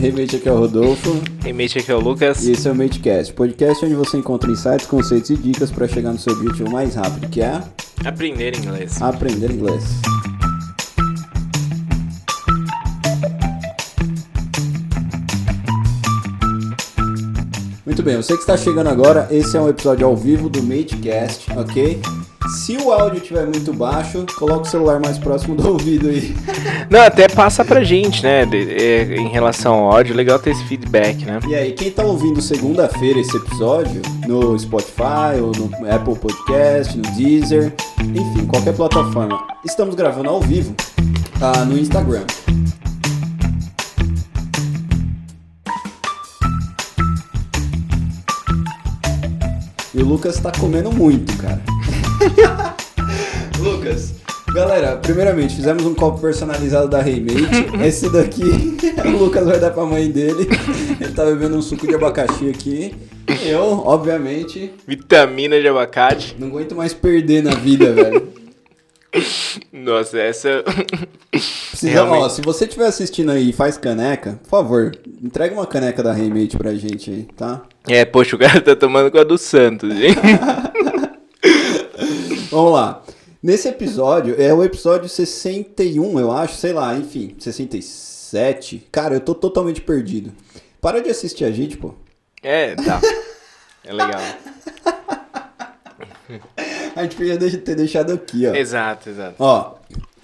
Hey mate, aqui é o Rodolfo. Hey mate, aqui é o Lucas. E esse é o Matecast, podcast onde você encontra insights, conceitos e dicas para chegar no seu objetivo mais rápido, que é aprender inglês. Aprender inglês. Muito bem, você que está chegando agora, esse é um episódio ao vivo do Matecast, ok? Se o áudio estiver muito baixo, coloca o celular mais próximo do ouvido aí. Não, até passa pra gente, né? De, de, é, em relação ao áudio, legal ter esse feedback, né? E aí, quem tá ouvindo segunda-feira esse episódio, no Spotify, ou no Apple Podcast, no Deezer, enfim, qualquer plataforma, estamos gravando ao vivo tá, no Instagram. E o Lucas tá comendo muito, cara. Lucas, galera, primeiramente, fizemos um copo personalizado da Raymate. Esse daqui, o Lucas vai dar pra mãe dele. Ele tá bebendo um suco de abacaxi aqui. E eu, obviamente. Vitamina de abacate. Não aguento mais perder na vida, velho. Nossa, essa. Precisa, Realmente... ó, se você estiver assistindo aí e faz caneca, por favor, entrega uma caneca da Raymate pra gente aí, tá? É, poxa, o cara tá tomando com a do Santos, hein? Vamos lá. Nesse episódio, é o episódio 61, eu acho, sei lá, enfim, 67. Cara, eu tô totalmente perdido. Para de assistir a gente, pô. É, tá. É legal. a gente podia ter deixado aqui, ó. Exato, exato. Ó,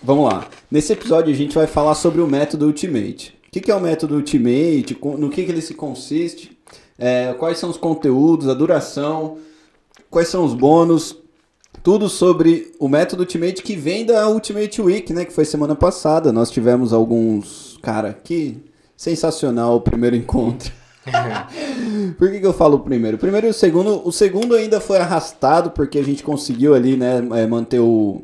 vamos lá. Nesse episódio a gente vai falar sobre o método Ultimate. O que, é o método Ultimate? No que, que ele se consiste? É, quais são os conteúdos, a duração, quais são os bônus, tudo sobre o método Ultimate que vem da Ultimate Week, né? Que foi semana passada. Nós tivemos alguns. Cara, que sensacional o primeiro encontro. Por que, que, eu falo o primeiro? O primeiro e o segundo. O segundo ainda foi arrastado porque a gente conseguiu ali, né, é, manter o.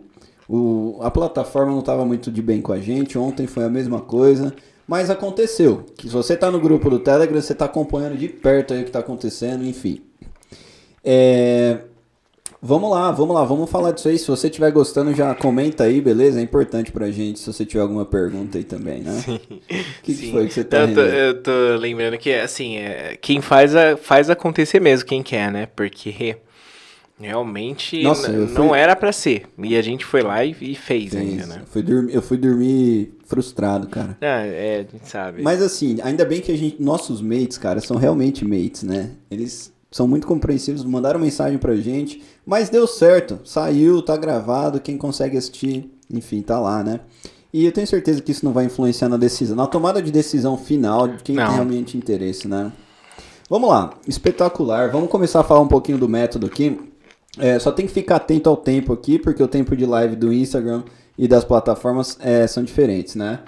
o a plataforma não estava muito de bem com a gente. Ontem foi a mesma coisa. Mas aconteceu. Que se você está no grupo do Telegram, você está acompanhando de perto aí o que está acontecendo, enfim. É, Vamos lá, vamos lá, vamos falar disso aí. Se você estiver gostando, já comenta aí, beleza? É importante pra gente se você tiver alguma pergunta aí também, né? Sim. O que, que, foi que você tá eu tô, eu tô lembrando que, assim, é, quem faz, a, faz acontecer mesmo, quem quer, né? Porque realmente Nossa, fui... não era pra ser. E a gente foi lá e, e fez ainda, né? Eu fui, dormir, eu fui dormir frustrado, cara. Ah, é, a gente sabe. Mas assim, ainda bem que a gente, nossos mates, cara, são realmente mates, né? Eles são muito compreensivos, mandaram mensagem pra gente, mas deu certo, saiu, tá gravado, quem consegue assistir, enfim, tá lá, né? E eu tenho certeza que isso não vai influenciar na decisão, na tomada de decisão final de quem não. tem realmente interesse, né? Vamos lá, espetacular. Vamos começar a falar um pouquinho do método aqui. É, só tem que ficar atento ao tempo aqui, porque o tempo de live do Instagram e das plataformas é, são diferentes, né?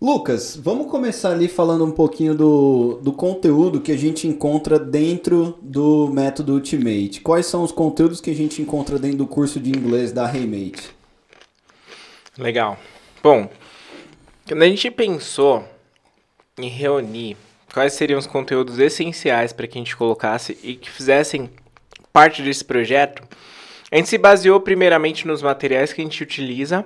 Lucas, vamos começar ali falando um pouquinho do, do conteúdo que a gente encontra dentro do método Ultimate. Quais são os conteúdos que a gente encontra dentro do curso de inglês da Remate? Legal. Bom, quando a gente pensou em reunir quais seriam os conteúdos essenciais para que a gente colocasse e que fizessem parte desse projeto, a gente se baseou primeiramente nos materiais que a gente utiliza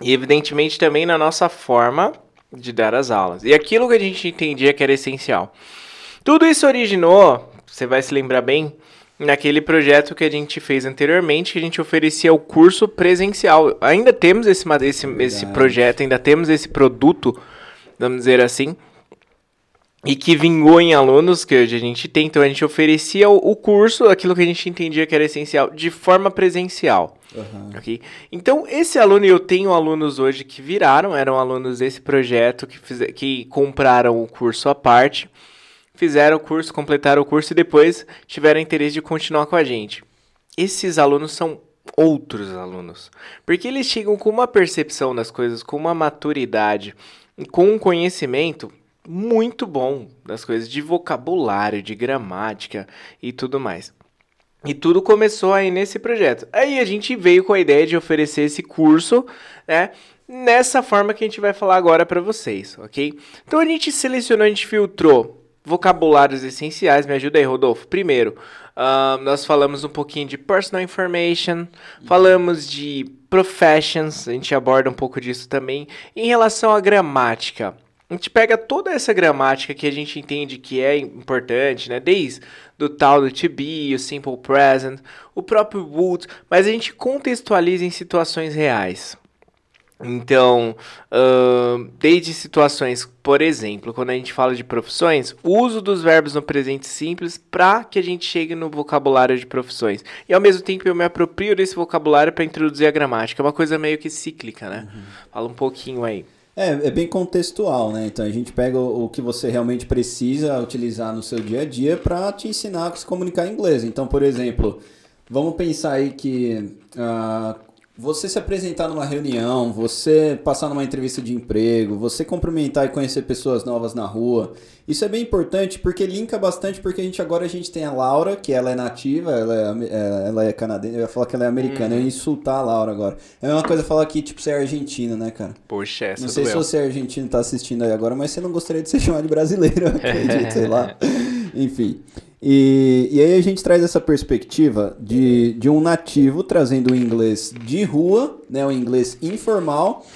e, evidentemente, também na nossa forma de dar as aulas. E aquilo que a gente entendia que era essencial. Tudo isso originou, você vai se lembrar bem, naquele projeto que a gente fez anteriormente, que a gente oferecia o curso presencial. Ainda temos esse, esse, esse projeto, ainda temos esse produto, vamos dizer assim, e que vingou em alunos que hoje a gente tem. Então a gente oferecia o, curso, aquilo que a gente entendia que era essencial, de forma presencial. Uhum. Okay? Então, esse aluno, eu tenho alunos hoje que viraram, eram alunos desse projeto, que, fiz, que compraram o curso à parte, fizeram o curso, completaram o curso e depois tiveram interesse de continuar com a gente. Esses alunos são outros alunos, porque eles chegam com uma percepção das coisas, com uma maturidade, com um conhecimento muito bom das coisas de vocabulário, de gramática e tudo mais. E tudo começou aí nesse projeto. Aí a gente veio com a ideia de oferecer esse curso, né? Nessa forma que a gente vai falar agora para vocês, ok? Então a gente selecionou, a gente filtrou vocabulários essenciais. Me ajuda aí, Rodolfo. Primeiro, uh, nós falamos um pouquinho de personal information, falamos de professions, a gente aborda um pouco disso também. Em relação à gramática, a gente pega toda essa gramática que a gente entende que é importante, né? Desde do tal do to be, o simple present, o próprio would, mas a gente contextualiza em situações reais. Então, uh, desde situações, por exemplo, quando a gente fala de profissões, o uso dos verbos no presente simples para que a gente chegue no vocabulário de profissões. E ao mesmo tempo eu me aproprio desse vocabulário para introduzir a gramática. É uma coisa meio que cíclica, né? Uhum. Fala um pouquinho aí. É, é bem contextual, né? Então a gente pega o, o que você realmente precisa utilizar no seu dia a dia para te ensinar a se comunicar em inglês. Então, por exemplo, vamos pensar aí que uh, você se apresentar numa reunião, você passar numa entrevista de emprego, você cumprimentar e conhecer pessoas novas na rua, isso é bem importante porque linka bastante porque a gente agora a gente tem a Laura, que ela é nativa, ela é, é ela é canadense, eu ia falar que ela é americana, eu ia uhum. insultar a Laura agora. É uma coisa falar que tipo você é argentina, né, cara? Poxa, essa Não sei se você é argentino e tá assistindo aí agora, mas você não gostaria de ser chamado de brasileiro, eu acredito, sei lá. Enfim. E, e aí a gente traz essa perspectiva de, de um nativo trazendo o inglês de rua, né, o inglês informal,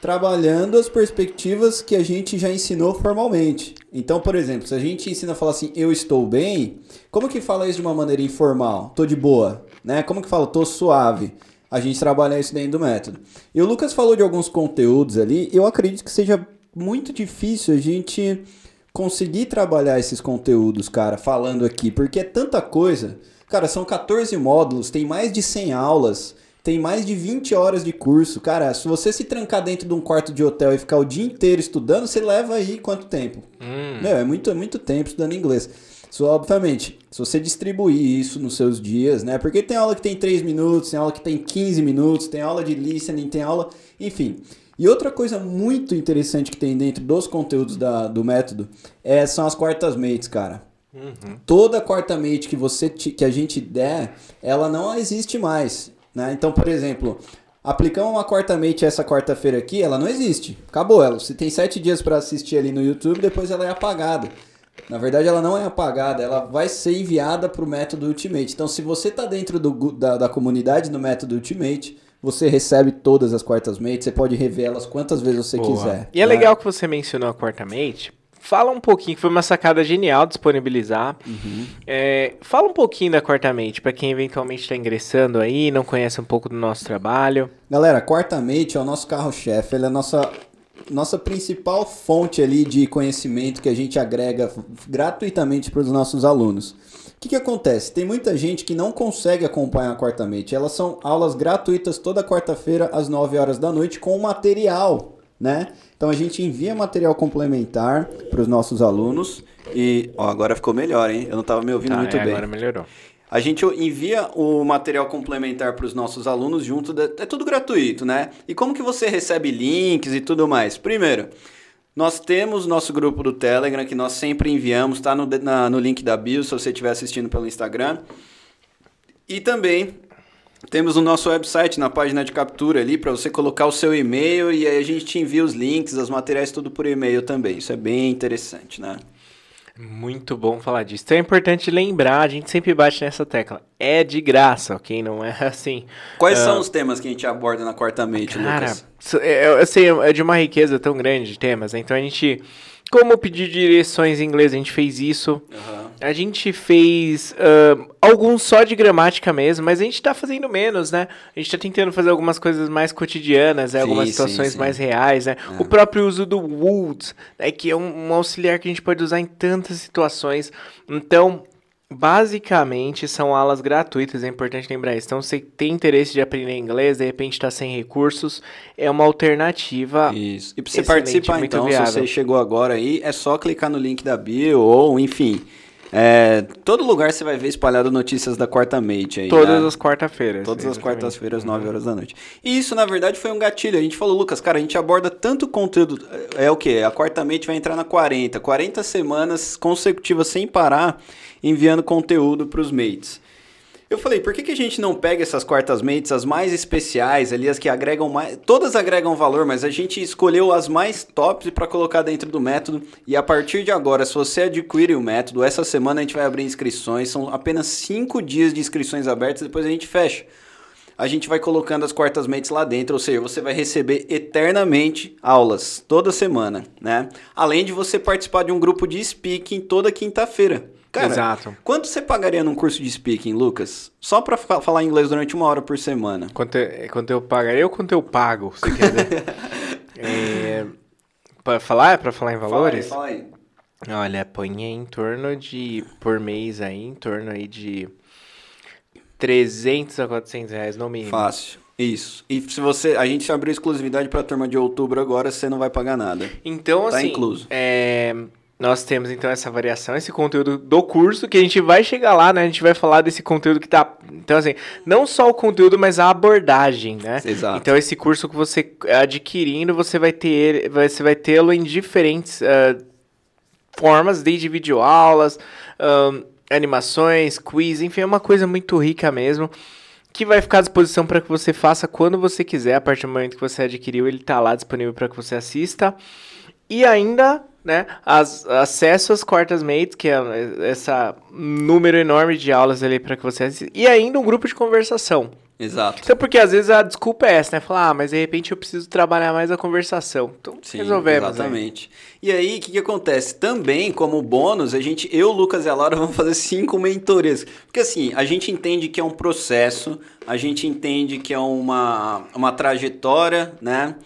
trabalhando as perspectivas que a gente já ensinou formalmente. Então, por exemplo, se a gente ensina a falar assim, eu estou bem, como que fala isso de uma maneira informal? Tô de boa, né? Como que fala, tô suave? A gente trabalha isso dentro do método. E o Lucas falou de alguns conteúdos ali, eu acredito que seja muito difícil a gente conseguir trabalhar esses conteúdos, cara, falando aqui, porque é tanta coisa. Cara, são 14 módulos, tem mais de 100 aulas, tem mais de 20 horas de curso. Cara, se você se trancar dentro de um quarto de hotel e ficar o dia inteiro estudando, você leva aí quanto tempo? Hum. Meu, é muito, é muito tempo estudando inglês. Só, obviamente, se você distribuir isso nos seus dias, né? Porque tem aula que tem 3 minutos, tem aula que tem 15 minutos, tem aula de listening, tem aula. Enfim. E outra coisa muito interessante que tem dentro dos conteúdos da, do método é, são as quartas mates, cara. Uhum. Toda quarta mate que, você que a gente der, ela não existe mais. Né? Então, por exemplo, aplicamos uma quarta mate essa quarta-feira aqui, ela não existe. Acabou ela. Você tem sete dias para assistir ali no YouTube, depois ela é apagada. Na verdade, ela não é apagada, ela vai ser enviada para o método Ultimate. Então, se você está dentro do, da, da comunidade do método Ultimate, você recebe todas as quartas mates, você pode rever elas quantas vezes você Boa. quiser. E é né? legal que você mencionou a quarta mate. Fala um pouquinho, foi uma sacada genial disponibilizar. Uhum. É, fala um pouquinho da Quarta Mate, para quem eventualmente está ingressando aí, não conhece um pouco do nosso trabalho. Galera, a Quarta Mate é o nosso carro-chefe, ele é a nossa, nossa principal fonte ali de conhecimento que a gente agrega gratuitamente para os nossos alunos. O que, que acontece? Tem muita gente que não consegue acompanhar a quarta mente. Elas são aulas gratuitas toda quarta-feira às 9 horas da noite com material, né? Então a gente envia material complementar para os nossos alunos e ó, agora ficou melhor, hein? Eu não estava me ouvindo tá, muito é, bem. Agora melhorou. A gente envia o material complementar para os nossos alunos junto, de, é tudo gratuito, né? E como que você recebe links e tudo mais? Primeiro, nós temos nosso grupo do Telegram, que nós sempre enviamos, está no, na, no link da bio, se você estiver assistindo pelo Instagram. E também temos o nosso website na página de captura ali para você colocar o seu e-mail e aí a gente te envia os links, os materiais tudo por e-mail também. Isso é bem interessante, né? Muito bom falar disso. Então é importante lembrar, a gente sempre bate nessa tecla. É de graça, ok? Não é assim. Quais uh, são os temas que a gente aborda na quarta mente, cara, Lucas? Eu, eu sei, é de uma riqueza tão grande de temas. Né? Então a gente como pedir direções em inglês, a gente fez isso. Uhum. A gente fez uh, alguns só de gramática mesmo, mas a gente tá fazendo menos, né? A gente tá tentando fazer algumas coisas mais cotidianas, né? algumas situações sim, sim. mais reais, né? É. O próprio uso do would, né? que é um, um auxiliar que a gente pode usar em tantas situações. Então, Basicamente, são aulas gratuitas, é importante lembrar isso. Então, se tem interesse de aprender inglês, de repente está sem recursos, é uma alternativa. Isso. E para você participar, então, viável. se você chegou agora aí, é só clicar no link da bio ou, enfim. É, todo lugar você vai ver espalhado notícias da quarta mate aí. Todas né? as quarta-feiras. Todas as quartas-feiras, 9 horas da noite. E isso, na verdade, foi um gatilho. A gente falou, Lucas, cara, a gente aborda tanto conteúdo. É, é o que? A quarta mate vai entrar na 40. 40 semanas consecutivas sem parar enviando conteúdo para os mates. Eu falei, por que, que a gente não pega essas quartas mates, as mais especiais ali, as que agregam mais. Todas agregam valor, mas a gente escolheu as mais tops para colocar dentro do método. E a partir de agora, se você adquire o método, essa semana a gente vai abrir inscrições. São apenas 5 dias de inscrições abertas, depois a gente fecha. a gente vai colocando as quartas mentes lá dentro, ou seja, você vai receber eternamente aulas toda semana, né? Além de você participar de um grupo de speaking toda quinta-feira. Cara, Exato. quanto você pagaria num curso de speaking, Lucas? Só pra fa- falar inglês durante uma hora por semana. Quanto, é- quanto eu pagaria ou quanto eu pago? Você quer dizer? é, pra falar? Pra falar em valores? Fala aí, fala aí. Olha, põe em torno de, por mês aí, em torno aí de 300 a 400 reais no mínimo. Fácil. Isso. E se você. A gente abriu exclusividade pra turma de outubro agora, você não vai pagar nada. Então, Tá assim, incluso. é, nós temos então essa variação, esse conteúdo do curso, que a gente vai chegar lá, né? A gente vai falar desse conteúdo que tá. Então, assim, não só o conteúdo, mas a abordagem, né? Exato. Então, esse curso que você adquirindo, você vai ter você vai tê-lo em diferentes ah, formas, desde videoaulas, ahn, animações, quiz, enfim, é uma coisa muito rica mesmo. Que vai ficar à disposição para que você faça quando você quiser, a partir do momento que você adquiriu, ele tá lá disponível para que você assista. E ainda, né, as, acesso às quartas mates, que é essa número enorme de aulas ali para que você assista. E ainda um grupo de conversação. Exato. Então, porque às vezes a desculpa é essa, né? Falar, ah, mas de repente eu preciso trabalhar mais a conversação. Então, Sim, resolvemos. Exatamente. E aí, o que, que acontece? Também, como bônus, a gente, eu, Lucas e a Laura vamos fazer cinco mentorias. Porque assim, a gente entende que é um processo, a gente entende que é uma, uma trajetória, né?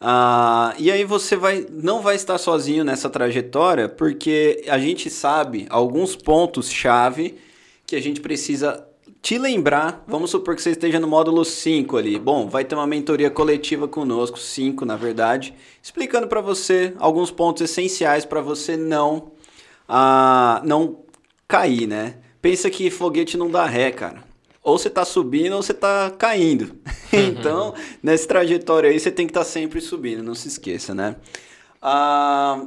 Ah, e aí você vai, não vai estar sozinho nessa trajetória, porque a gente sabe alguns pontos-chave que a gente precisa te lembrar. Vamos supor que você esteja no módulo 5 ali. Bom, vai ter uma mentoria coletiva conosco, 5 na verdade, explicando para você alguns pontos essenciais para você não, ah, não cair, né? Pensa que foguete não dá ré, cara. Ou você tá subindo ou você tá caindo. então, nessa trajetória aí, você tem que estar sempre subindo, não se esqueça, né? Ah,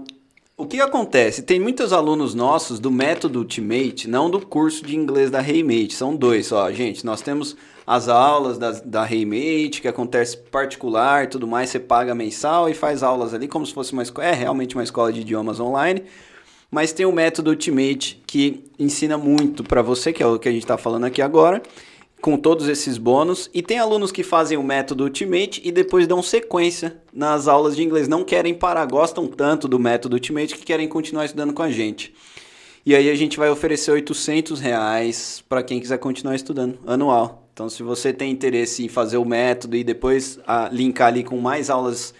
o que acontece? Tem muitos alunos nossos do método Ultimate, não do curso de inglês da Reymate. São dois, ó, gente. Nós temos as aulas da, da Reymate, que acontece particular e tudo mais. Você paga mensal e faz aulas ali como se fosse uma escola. É realmente uma escola de idiomas online. Mas tem o método Ultimate que ensina muito para você, que é o que a gente está falando aqui agora, com todos esses bônus. E tem alunos que fazem o método Ultimate e depois dão sequência nas aulas de inglês. Não querem parar, gostam tanto do método Ultimate que querem continuar estudando com a gente. E aí a gente vai oferecer 800 reais para quem quiser continuar estudando, anual. Então se você tem interesse em fazer o método e depois ah, linkar ali com mais aulas,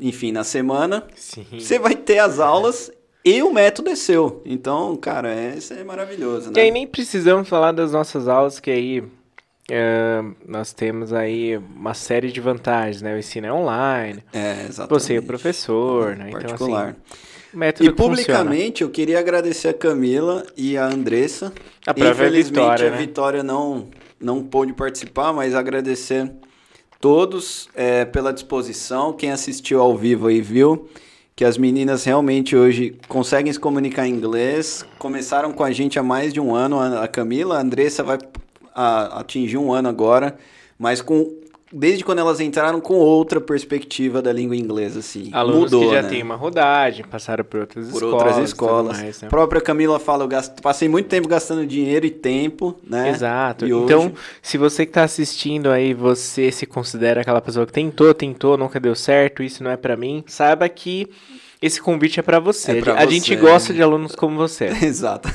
enfim, na semana, Sim. você vai ter as aulas e o método é seu. Então, cara, é, isso é maravilhoso, E aí né? nem precisamos falar das nossas aulas, que aí é, nós temos aí uma série de vantagens, né? O ensino é online, É, exatamente. você é o professor, né? Então, Particular. assim, método e que funciona. publicamente eu queria agradecer a Camila e a Andressa. A própria Infelizmente Vitória, a né? Vitória não, não pôde participar, mas agradecer todos é, pela disposição. Quem assistiu ao vivo aí viu que as meninas realmente hoje conseguem se comunicar em inglês. Começaram com a gente há mais de um ano. A Camila, a Andressa vai atingir um ano agora, mas com desde quando elas entraram com outra perspectiva da língua inglesa, assim. Alunos Mudou, que já né? têm uma rodagem, passaram por outras por escolas. outras escolas. mais, né? A própria Camila fala, eu gasto, passei muito tempo gastando dinheiro e tempo, né? Exato. E hoje- Então, se você que tá assistindo aí, você se considera aquela pessoa que tentou, tentou, nunca deu certo, isso não é pra mim, saiba que esse convite é pra você. É pra a gente gosta de alunos como você. Exato.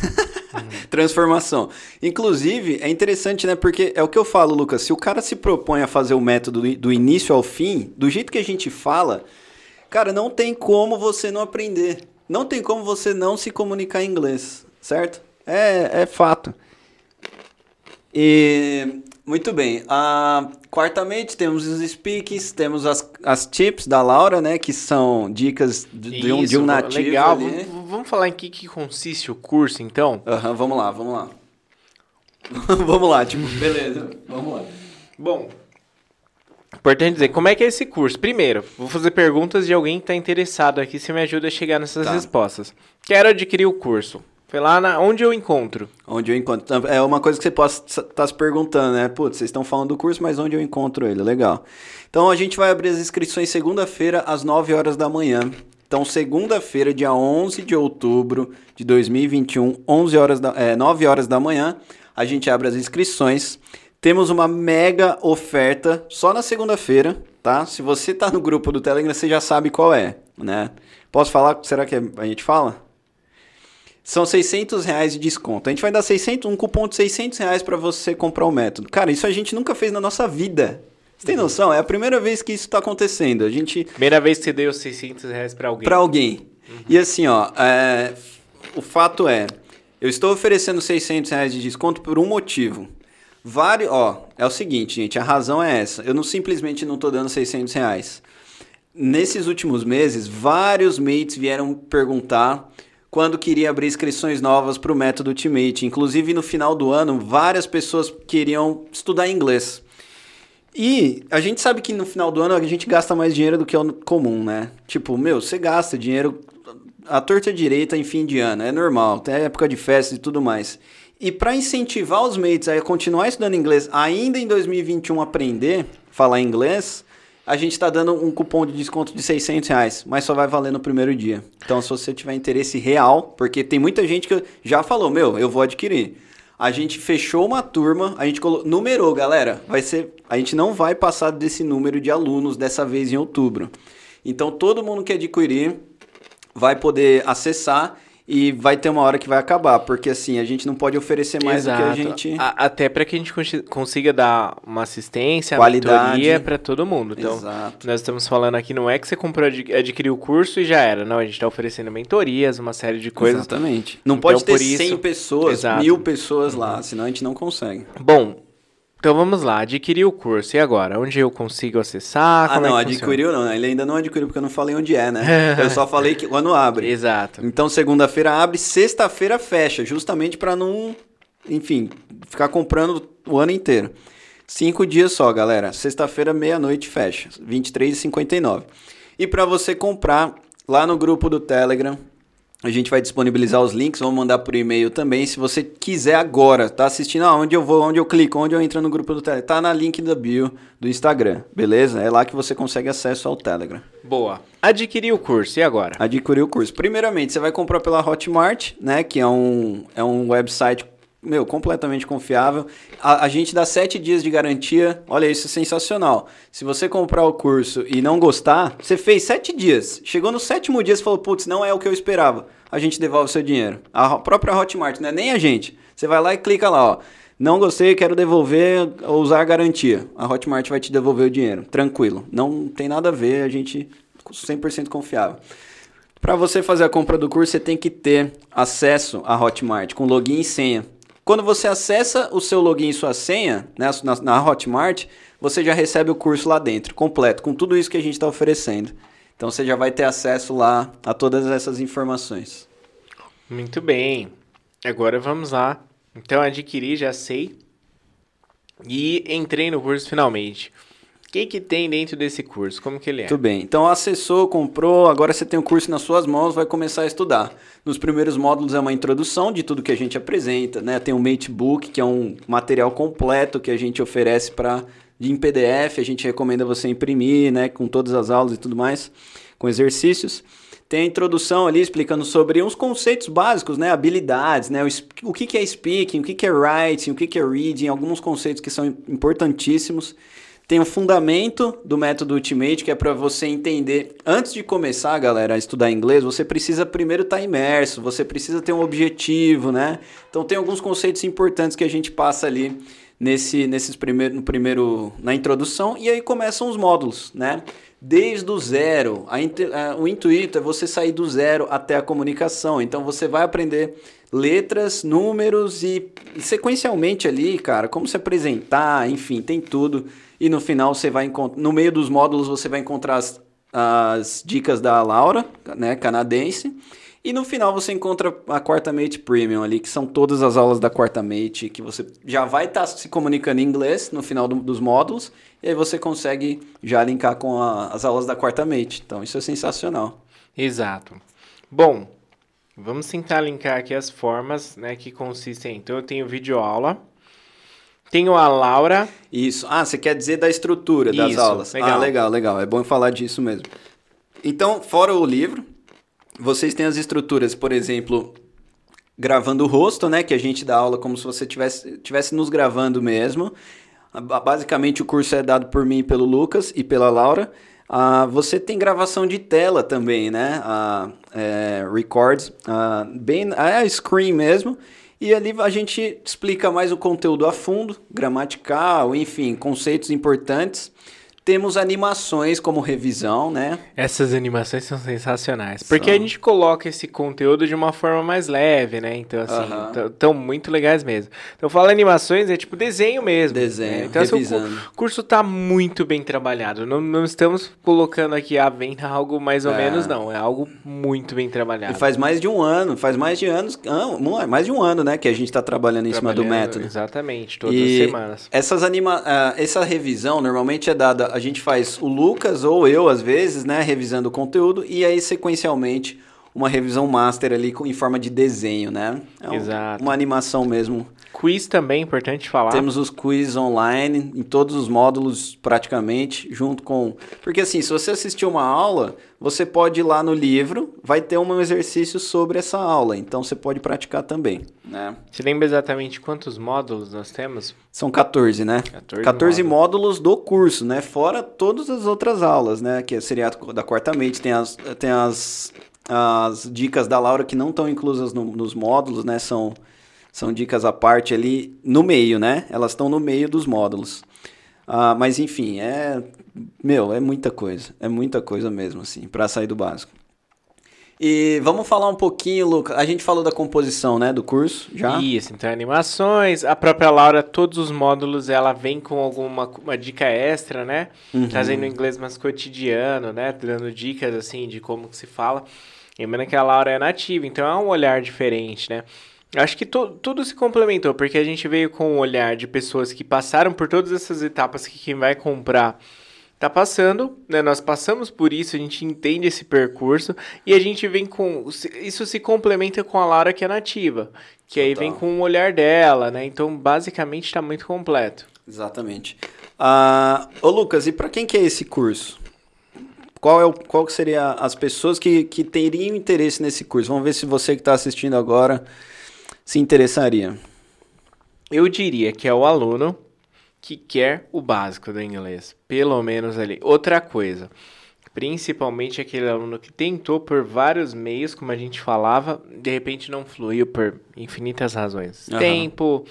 Transformação. Inclusive, é interessante, né? Porque é o que eu falo, Lucas. Se o cara se propõe a fazer o método do- início ao fim, do jeito que a gente fala, cara, não tem como você não aprender. Não tem como você não se comunicar em inglês, certo? É, é fato. E muito bem. Ah, quartamente temos os speaks, temos as, as tips da Laura, né? Que são dicas de, de um, de um nativo. Legal. Vamos, vamos falar em que, que consiste o curso, então? Aham, vamos lá, vamos lá. vamos lá, tipo, beleza, vamos lá. Bom, importante dizer, como é que é esse curso? Primeiro, vou fazer perguntas de alguém que está interessado aqui, se me ajuda a chegar nessas Tá. respostas. Quero adquirir o curso. Foi lá na, onde eu encontro. Onde eu encontro. É uma coisa que você pode estar se perguntando, né? Putz, vocês estão falando do curso, mas onde eu encontro ele? Legal. Então a gente vai abrir as inscrições segunda-feira, às 9 horas da manhã. Então, segunda-feira, dia 11 de outubro de 2021, 11 horas da, é, 9 horas da manhã, a gente abre as inscrições. temos uma mega oferta só na segunda-feira, tá? Se você tá no grupo do Telegram, você já sabe qual é, né? Posso falar? Será que a gente fala? São 600 reais de desconto. A gente vai dar 600, um cupom de 600 reais para você comprar o método. Cara, isso a gente nunca fez na nossa vida. Você tem noção? É a primeira vez que isso tá acontecendo. A gente... Primeira vez que você deu 600 reais pra alguém. Pra alguém. Uhum. E assim, ó, é... o fato é, eu estou oferecendo 600 reais de desconto por um motivo. Vários, ó, é o seguinte, gente, a razão é essa. Eu não simplesmente não estou dando 600 reais. Nesses últimos meses, vários mates vieram perguntar quando queria abrir inscrições novas para o método Ultimate. Inclusive, no final do ano, várias pessoas queriam estudar inglês. E a gente sabe que no final do ano a gente gasta mais dinheiro do que o comum, né? Tipo, meu, você gasta dinheiro a torta direita em fim de ano, é normal, tem época de festa e tudo mais. E para incentivar os mates a continuar estudando inglês, ainda em 2021 aprender falar inglês, a gente está dando um cupom de desconto de 600 reais, mas só vai valer no primeiro dia. Então, se você tiver interesse real, porque tem muita gente que já falou, meu, eu vou adquirir. A gente fechou uma turma, a gente numerou, galera. Vai ser, a gente não vai passar desse número de alunos dessa vez em outubro. Então todo mundo que adquirir vai poder acessar e vai ter uma hora que vai acabar, porque assim, a gente não pode oferecer mais Exato. do que a gente. A, até para que a gente consiga dar uma assistência, qualidade para todo mundo. Então, Exato. nós estamos falando aqui, não é que você comprou, adquiriu o curso e já era. Não, a gente está oferecendo mentorias, uma série de coisas. Exatamente. Não então, pode ter 100 isso... pessoas, Exato. mil pessoas lá, senão a gente não consegue. Bom, então vamos lá, adquirir o curso. E agora? Onde eu consigo acessar? Ah, Como não, é adquiriu não. Ele ainda não adquiriu porque eu não falei onde é, né? eu só falei que quando abre. Exato. Então segunda-feira abre, sexta-feira fecha, justamente para não, enfim, ficar comprando o ano inteiro. Cinco dias só, galera. Sexta-feira, meia-noite, fecha. 23h59. E para você comprar lá no grupo do Telegram, a gente vai disponibilizar os links, vamos mandar por e-mail também. Se você quiser agora, tá assistindo aonde eu vou, onde eu clico, onde eu entro no grupo do Telegram, tá na link da bio do Instagram, beleza? É lá que você consegue acesso ao Telegram. Boa. Adquirir o curso, e agora? Adquirir o curso. Primeiramente, você vai comprar pela Hotmart, né? Que é um, é um website meu, completamente confiável. A, a, gente dá sete dias de garantia. Olha, isso é sensacional. Se você comprar o curso e não gostar, você fez sete dias. Chegou no sétimo dia e falou, putz, não é o que eu esperava. A gente devolve o seu dinheiro. A própria Hotmart, não é nem a gente. Você vai lá e clica lá, ó. Não gostei, quero devolver ou usar garantia. A Hotmart vai te devolver o dinheiro. Tranquilo. Não tem nada a ver, a gente 100% confiável. Para você fazer a compra do curso, você tem que ter acesso à Hotmart com login e senha. Quando você acessa o seu login e sua senha né, na, na Hotmart, você já recebe o curso lá dentro, completo, com tudo isso que a gente está oferecendo. Então você já vai ter acesso lá a todas essas informações. Muito bem. Agora vamos lá. Então adquiri, já sei. E entrei no curso finalmente. O que, que tem dentro desse curso? Como que ele é? Tudo bem. Então acessou, comprou, agora você tem o curso nas suas mãos, vai começar a estudar. Nos primeiros módulos é uma introdução de tudo que a gente apresenta, né? Tem o Matebook, que é um material completo que a gente oferece para em PDF, a gente recomenda você imprimir, né, com todas as aulas e tudo mais, com exercícios. Tem a introdução ali explicando sobre uns conceitos básicos, né? Habilidades, né? O, o que, que é speaking, o que, que é writing, o que, que é reading, alguns conceitos que são importantíssimos. Tem o fundamento do método Ultimate, que é para você entender. Antes de começar, galera, a estudar inglês, você precisa primeiro estar tá imerso, você precisa ter um objetivo, né? Então tem alguns conceitos importantes que a gente passa ali nesse, nesses primeiro, no primeiro, na introdução, e aí começam os módulos, né? Desde o zero. A, a, o intuito é você sair do zero até a comunicação. Então você vai aprender letras, números e, e sequencialmente ali, cara, como se apresentar, enfim, tem tudo. E no final você vai encontrar, no meio dos módulos você vai encontrar as, as dicas da Laura, né, canadense. E no final você encontra a Quarta Mate Premium ali, que são todas as aulas da Quarta Mate, que você já vai estar tá se comunicando em inglês no final do, dos módulos, e aí você consegue já linkar com a, as aulas da Quarta Mate. Então isso é sensacional. Exato. Bom, vamos tentar linkar aqui as formas né, que consistem. Então eu tenho vídeo aula, tenho a Laura. Isso. Ah, você quer dizer da estrutura das Isso, aulas. Legal. Ah, legal, legal. É bom falar disso mesmo. Então, fora o livro, vocês têm as estruturas, por exemplo, gravando o rosto, né? Que a gente dá aula como se você tivesse, tivesse nos gravando mesmo. Basicamente, o curso é dado por mim, pelo Lucas e pela Laura. Uh, você tem gravação de tela também, né? Uh, é, records, uh, bem é a screen mesmo. E ali a gente explica mais o conteúdo a fundo, gramatical, enfim, conceitos importantes. Temos animações como revisão, né? Essas animações são sensacionais. Porque são. a gente coloca esse conteúdo de uma forma mais leve, né? Então, assim, estão muito legais mesmo. Então, fala animações, é tipo desenho mesmo. Desenho, né? Então, revisando. Assim, o curso está muito bem trabalhado. Não, não estamos colocando aqui a venda algo mais ou é. menos, não. É algo muito bem trabalhado. E faz mais de um ano, faz mais de anos, mais de um ano, né? Que a gente está trabalhando em trabalhando, cima do método. Exatamente, todas e as semanas. Essas anima uh, essa revisão normalmente é dada a gente faz o Lucas ou eu, às vezes, né, revisando o conteúdo, e aí, sequencialmente, uma revisão master ali em forma de desenho, né? É um, Exato. Uma animação mesmo. Quiz também, importante falar. Temos os quiz online em todos os módulos praticamente, junto com... Porque assim, se você assistir uma aula, você pode ir lá no livro, vai ter um exercício sobre essa aula, então você pode praticar também, né? Você lembra exatamente quantos módulos nós temos? São 14, né? 14, 14 módulos. módulos. do curso, né? Fora todas as outras aulas, né? Que seria da quarta mente, tem as, tem as as dicas da Laura que não estão inclusas no, nos módulos, né? São, são dicas à parte ali no meio, né? Elas estão no meio dos módulos. Ah, mas enfim, é. Meu, é muita coisa. É muita coisa mesmo, assim, para sair do básico. E vamos falar um pouquinho, Lucas. A gente falou da composição, né, do curso já? Isso, então animações. A própria Laura, todos os módulos, ela vem com alguma uma dica extra, né? Uhum. Trazendo inglês mais cotidiano, né? Dando dicas, assim, de como que se fala. Lembrando que a Laura é nativa, então é um olhar diferente, né? Acho que tudo se complementou, porque a gente veio com um olhar de pessoas que passaram por todas essas etapas que quem vai comprar tá passando, né? Nós passamos por isso, a gente entende esse percurso e a gente vem com isso se complementa com a Laura que é nativa, que aí vem com o olhar dela, né? Então, basicamente está muito completo. Exatamente. Uh, ô Lucas, e para quem que é esse curso? Qual, é o, qual que seria as pessoas que, que teriam interesse nesse curso? Vamos ver se você que está assistindo agora se interessaria. Eu diria que é o aluno que quer o básico do inglês, pelo menos ali. Outra coisa, principalmente aquele aluno que tentou por vários meios, como a gente falava, de repente não fluiu por infinitas razões. Uhum. Tempo,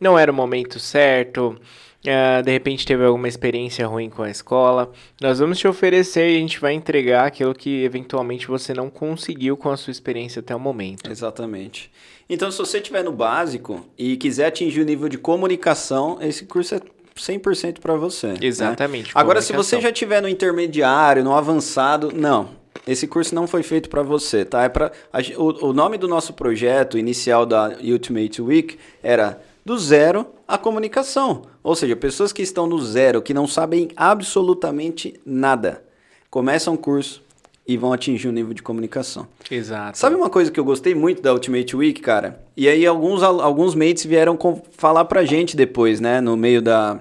não era o momento certo, Uh, de repente teve alguma experiência ruim com a escola, nós vamos te oferecer e a gente vai entregar aquilo que eventualmente você não conseguiu com a sua experiência até o momento. Exatamente. Então, se você estiver no básico e quiser atingir o nível de comunicação, esse curso é 100% para você. Né? Exatamente. Né? Agora, se você já estiver no intermediário, no avançado, não. Esse curso não foi feito para você, tá? É para o, o nome do nosso projeto inicial da Ultimate Week era do zero à comunicação. Ou seja, pessoas que estão no zero, que não sabem absolutamente nada, começam o curso e vão atingir o um nível de comunicação. Exato. Sabe uma coisa que eu gostei muito da Ultimate Week, cara? E aí alguns, alguns mates vieram falar pra gente depois, né, no meio da,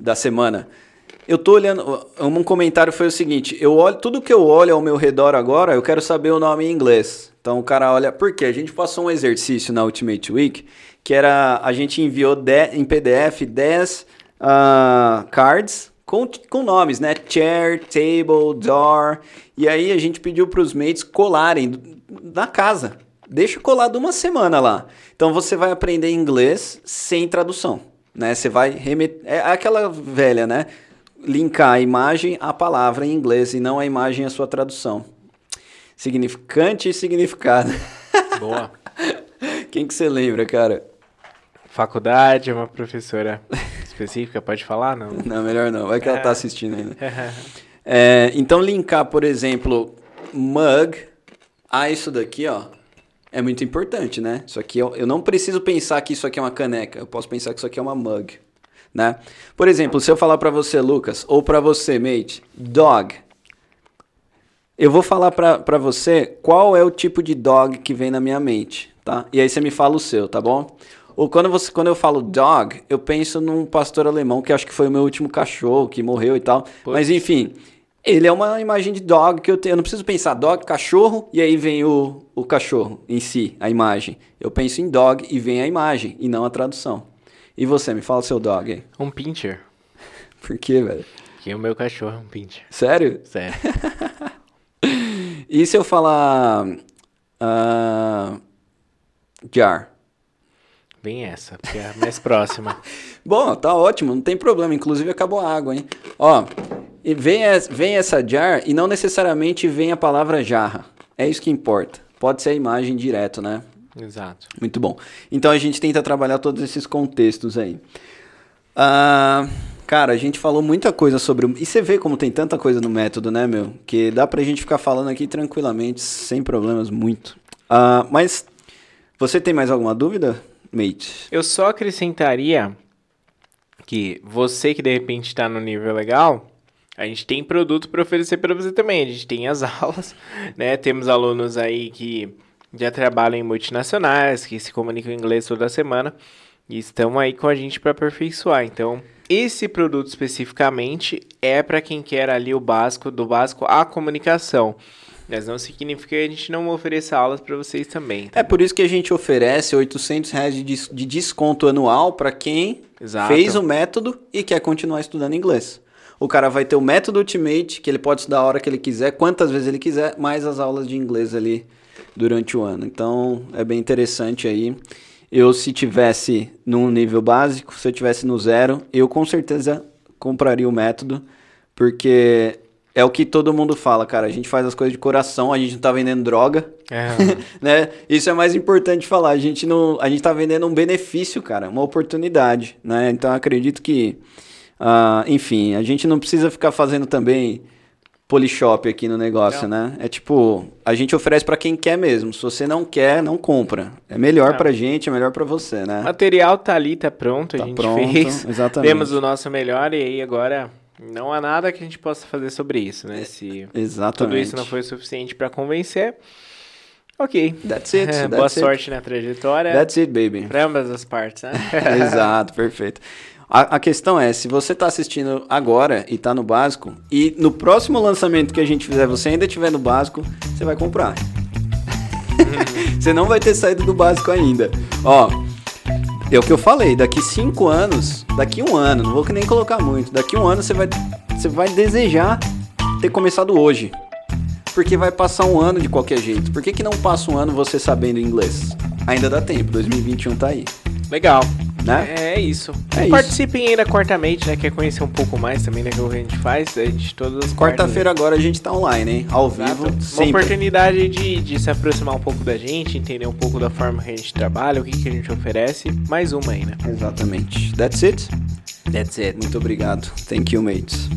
da semana. Eu tô olhando, um comentário foi o seguinte, eu olho, tudo que eu olho ao meu redor agora, eu quero saber o nome em inglês. Então o cara olha, por quê? A gente passou um exercício na Ultimate Week que era a gente enviou de, em PDF 10 uh, ah, cards com, com nomes, né? Chair, table, door. E aí a gente pediu para os mates colarem na casa. Deixa colado uma semana lá. Então você vai aprender inglês sem tradução, né? Você vai remeter... É aquela velha, né? Linkar a imagem à palavra em inglês e não a imagem à sua tradução. Significante e significado. Boa. Quem que você lembra, cara? Faculdade, uma professora específica, pode falar? Não, não melhor não, vai que ela tá assistindo ainda. é, então, linkar, por exemplo, mug a isso daqui, ó, é muito importante, né? Isso aqui, eu, eu não preciso pensar que isso aqui é uma caneca, eu posso pensar que isso aqui é uma mug, né? Por exemplo, se eu falar para você, Lucas, ou para você, mate, dog, eu vou falar para você qual é o tipo de dog que vem na minha mente, tá? E aí você me fala o seu, tá bom? Ou quando, você, quando eu falo dog, eu penso num pastor alemão que acho que foi o meu último cachorro que morreu e tal. Mas enfim, ele é uma imagem de dog que eu tenho. Eu não preciso pensar dog, cachorro, e aí vem o, o cachorro em si, a imagem. Eu penso em dog e vem a imagem, e não a tradução. E você, me fala seu dog aí. Um pincher. Por quê, velho? Que o meu cachorro é um pincher. Sério? Sério. E se eu falar. ah, jar? Bem essa, porque é a mais próxima. Bom, tá ótimo, não tem problema. Inclusive acabou a água, hein? Ó, vem, vem essa jar e não necessariamente vem a palavra jarra. É isso que importa. Pode ser a imagem direto, né? Exato. Muito bom. Então a gente tenta trabalhar todos esses contextos aí. Ah, cara, a gente falou muita coisa sobre o. E você vê como tem tanta coisa no método, né, meu? Que dá pra gente ficar falando aqui tranquilamente, sem problemas, muito. Ah, mas você tem mais alguma dúvida, Eu só acrescentaria que você que de repente está no nível legal, a gente tem produto para oferecer para você também. A gente tem as aulas, né? Temos alunos aí que já trabalham em multinacionais, que se comunicam em inglês toda semana e estão aí com a gente para aperfeiçoar. Então, esse produto especificamente é para quem quer ali o básico, do básico à comunicação. Mas não significa que a gente não ofereça aulas para vocês também. tá? É por isso que a gente oferece 800 reais de desconto anual para quem Exato. fez o método e quer continuar estudando inglês. O cara vai ter o método Ultimate, que ele pode estudar a hora que ele quiser, quantas vezes ele quiser, mais as aulas de inglês ali durante o ano. Então, é bem interessante aí. Eu, se tivesse num nível básico, se eu tivesse no zero, eu com certeza compraria o método, porque é o que todo mundo fala, cara. A gente faz as coisas de coração, a gente não tá vendendo droga, É, né? Isso é mais importante falar. A gente não, a gente tá vendendo um benefício, cara, uma oportunidade, né? Então acredito que, ah, enfim, a gente não precisa ficar fazendo também polishop aqui no negócio, né? É tipo, a gente oferece pra quem quer mesmo. Se você não quer, não compra. É melhor Não. pra gente, é melhor pra você, O né? material tá ali, tá pronto, a Tá gente pronto, fez. exatamente. Demos o nosso melhor e aí agora não há nada que a gente possa fazer sobre isso, né? Se Exatamente. tudo isso não foi suficiente pra convencer, ok. That's it. That's boa it. sorte na trajetória That's it, baby. pra ambas as partes, né? Exato, perfeito. A, a questão é, se você está assistindo agora e está no básico, e no próximo lançamento que a gente fizer, você ainda estiver no básico, você vai comprar. você não vai ter saído do básico ainda. Ó, é o que eu falei, daqui cinco anos, daqui um ano, não vou nem colocar muito, daqui um ano você vai, você vai desejar ter começado hoje. Porque vai passar um ano de qualquer jeito. Por que, que não passa um ano você sabendo inglês? Ainda dá tempo, 2021 tá aí. Legal. Né? É isso. É isso. Participem aí da quartamente, né? Quer conhecer um pouco mais também, né? Que é o que a gente faz. A gente todas as Quarta-feira agora a gente tá online, hein? Ao Exato. vivo, Uma sempre. oportunidade de, de se aproximar um pouco da gente, entender um pouco da forma que a gente trabalha, o que, que a gente oferece. Mais uma aí, né? Exatamente. That's it. That's it. Muito obrigado. Thank you, mates.